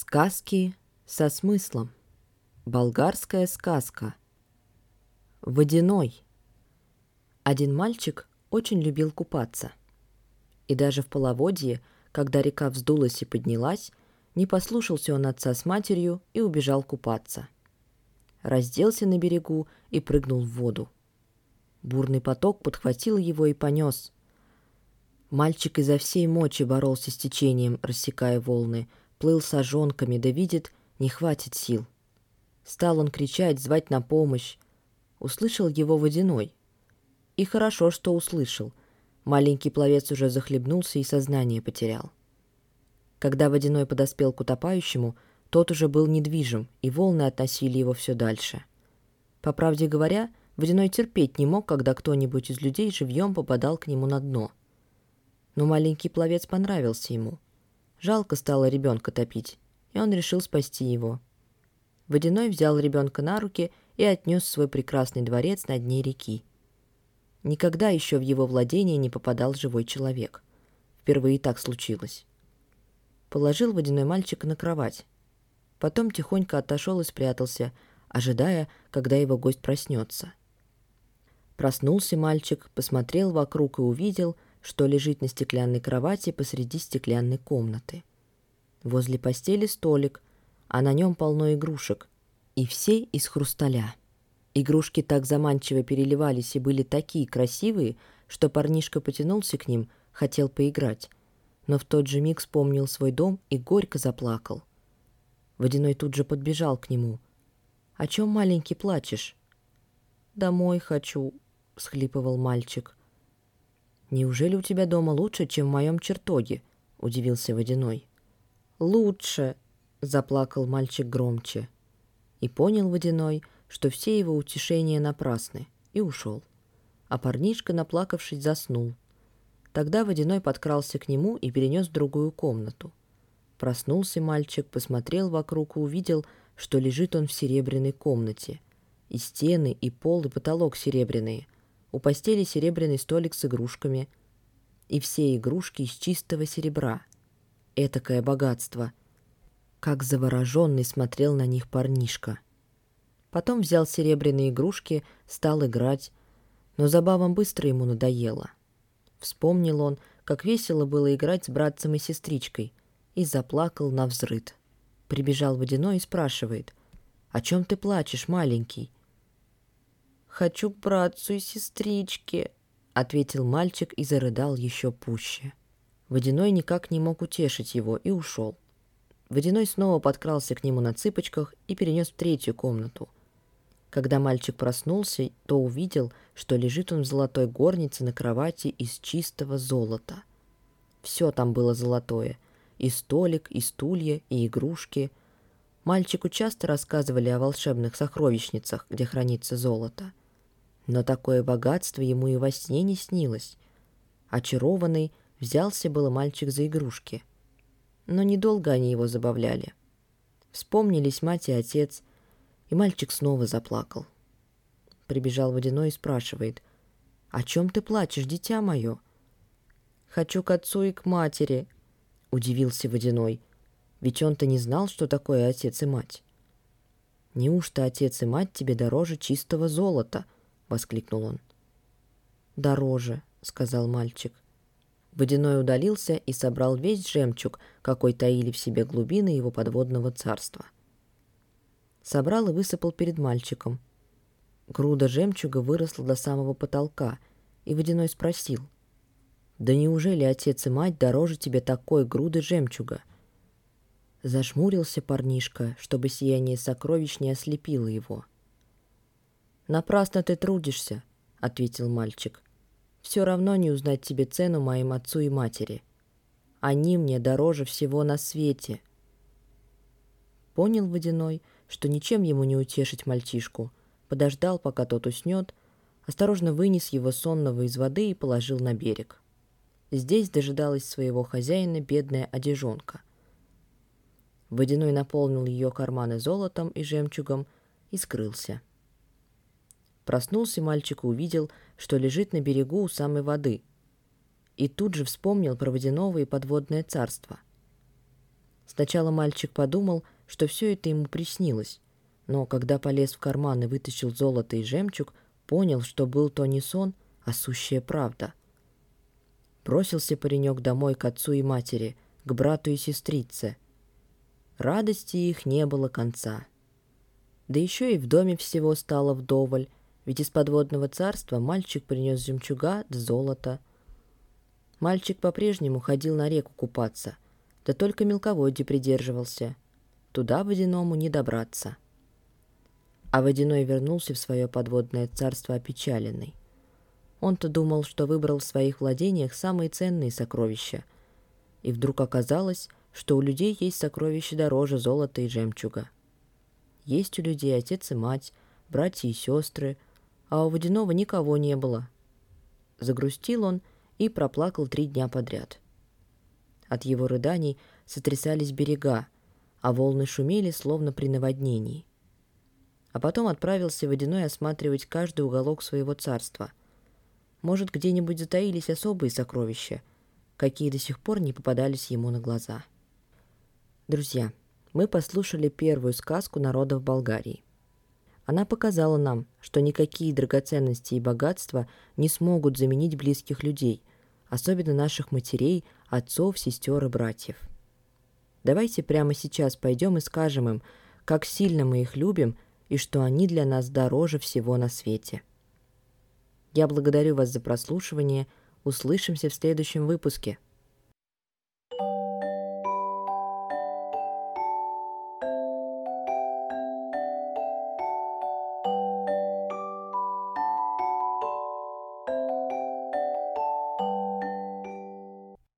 Сказки со смыслом. Болгарская сказка. Водяной. Один мальчик очень любил купаться. И даже в половодье, когда река вздулась и поднялась, не послушался он отца с матерью и убежал купаться. Разделся на берегу и прыгнул в воду. Бурный поток подхватил его и понес. Мальчик изо всей мочи боролся с течением, рассекая волны, плыл сожонками, да видит, не хватит сил. Стал он кричать, звать на помощь. Услышал его водяной. И хорошо, что услышал. Маленький пловец уже захлебнулся и сознание потерял. Когда водяной подоспел к утопающему, тот уже был недвижим, и волны относили его все дальше. По правде говоря, водяной терпеть не мог, когда кто-нибудь из людей живьем попадал к нему на дно. Но маленький пловец понравился ему — Жалко стало ребенка топить, и он решил спасти его. Водяной взял ребенка на руки и отнес свой прекрасный дворец на дне реки. Никогда еще в его владение не попадал живой человек. Впервые так случилось. Положил водяной мальчика на кровать. Потом тихонько отошел и спрятался, ожидая, когда его гость проснется. Проснулся мальчик, посмотрел вокруг и увидел — что лежит на стеклянной кровати посреди стеклянной комнаты. Возле постели столик, а на нем полно игрушек, и все из хрусталя. Игрушки так заманчиво переливались и были такие красивые, что парнишка потянулся к ним, хотел поиграть, но в тот же миг вспомнил свой дом и горько заплакал. Водяной тут же подбежал к нему. «О чем, маленький, плачешь?» «Домой хочу», — схлипывал мальчик. «Неужели у тебя дома лучше, чем в моем чертоге?» — удивился Водяной. «Лучше!» — заплакал мальчик громче. И понял Водяной, что все его утешения напрасны, и ушел. А парнишка, наплакавшись, заснул. Тогда Водяной подкрался к нему и перенес в другую комнату. Проснулся мальчик, посмотрел вокруг и увидел, что лежит он в серебряной комнате. И стены, и пол, и потолок серебряные — у постели серебряный столик с игрушками. И все игрушки из чистого серебра. Этакое богатство. Как завороженный смотрел на них парнишка. Потом взял серебряные игрушки, стал играть, но забавам быстро ему надоело. Вспомнил он, как весело было играть с братцем и сестричкой, и заплакал на взрыд. Прибежал водяной и спрашивает, «О чем ты плачешь, маленький?» «Хочу братцу и сестричке», — ответил мальчик и зарыдал еще пуще. Водяной никак не мог утешить его и ушел. Водяной снова подкрался к нему на цыпочках и перенес в третью комнату. Когда мальчик проснулся, то увидел, что лежит он в золотой горнице на кровати из чистого золота. Все там было золотое. И столик, и стулья, и игрушки. Мальчику часто рассказывали о волшебных сокровищницах, где хранится золото. Но такое богатство ему и во сне не снилось. Очарованный взялся было мальчик за игрушки. Но недолго они его забавляли. Вспомнились мать и отец, и мальчик снова заплакал. Прибежал водяной и спрашивает, «О чем ты плачешь, дитя мое?» «Хочу к отцу и к матери», — удивился водяной, ведь он-то не знал, что такое отец и мать. «Неужто отец и мать тебе дороже чистого золота?» —— воскликнул он. «Дороже», — сказал мальчик. Водяной удалился и собрал весь жемчуг, какой таили в себе глубины его подводного царства. Собрал и высыпал перед мальчиком. Груда жемчуга выросла до самого потолка, и Водяной спросил, «Да неужели отец и мать дороже тебе такой груды жемчуга?» Зажмурился парнишка, чтобы сияние сокровищ не ослепило его — «Напрасно ты трудишься», — ответил мальчик. «Все равно не узнать тебе цену моим отцу и матери. Они мне дороже всего на свете». Понял Водяной, что ничем ему не утешить мальчишку, подождал, пока тот уснет, осторожно вынес его сонного из воды и положил на берег. Здесь дожидалась своего хозяина бедная одежонка. Водяной наполнил ее карманы золотом и жемчугом и скрылся. Проснулся мальчик и увидел, что лежит на берегу у самой воды. И тут же вспомнил про водяного и подводное царство. Сначала мальчик подумал, что все это ему приснилось, но когда полез в карман и вытащил золото и жемчуг, понял, что был то не сон, а сущая правда. Бросился паренек домой к отцу и матери, к брату и сестрице. Радости их не было конца. Да еще и в доме всего стало вдоволь, ведь из подводного царства мальчик принес жемчуга да золото. Мальчик по-прежнему ходил на реку купаться, да только мелководье придерживался. Туда водяному не добраться. А водяной вернулся в свое подводное царство опечаленный. Он-то думал, что выбрал в своих владениях самые ценные сокровища. И вдруг оказалось, что у людей есть сокровища дороже золота и жемчуга. Есть у людей отец и мать, братья и сестры, а у водяного никого не было. Загрустил он и проплакал три дня подряд. От его рыданий сотрясались берега, а волны шумели, словно при наводнении. А потом отправился водяной осматривать каждый уголок своего царства – может, где-нибудь затаились особые сокровища, какие до сих пор не попадались ему на глаза. Друзья, мы послушали первую сказку народов Болгарии. Она показала нам, что никакие драгоценности и богатства не смогут заменить близких людей, особенно наших матерей, отцов, сестер и братьев. Давайте прямо сейчас пойдем и скажем им, как сильно мы их любим и что они для нас дороже всего на свете. Я благодарю вас за прослушивание. Услышимся в следующем выпуске.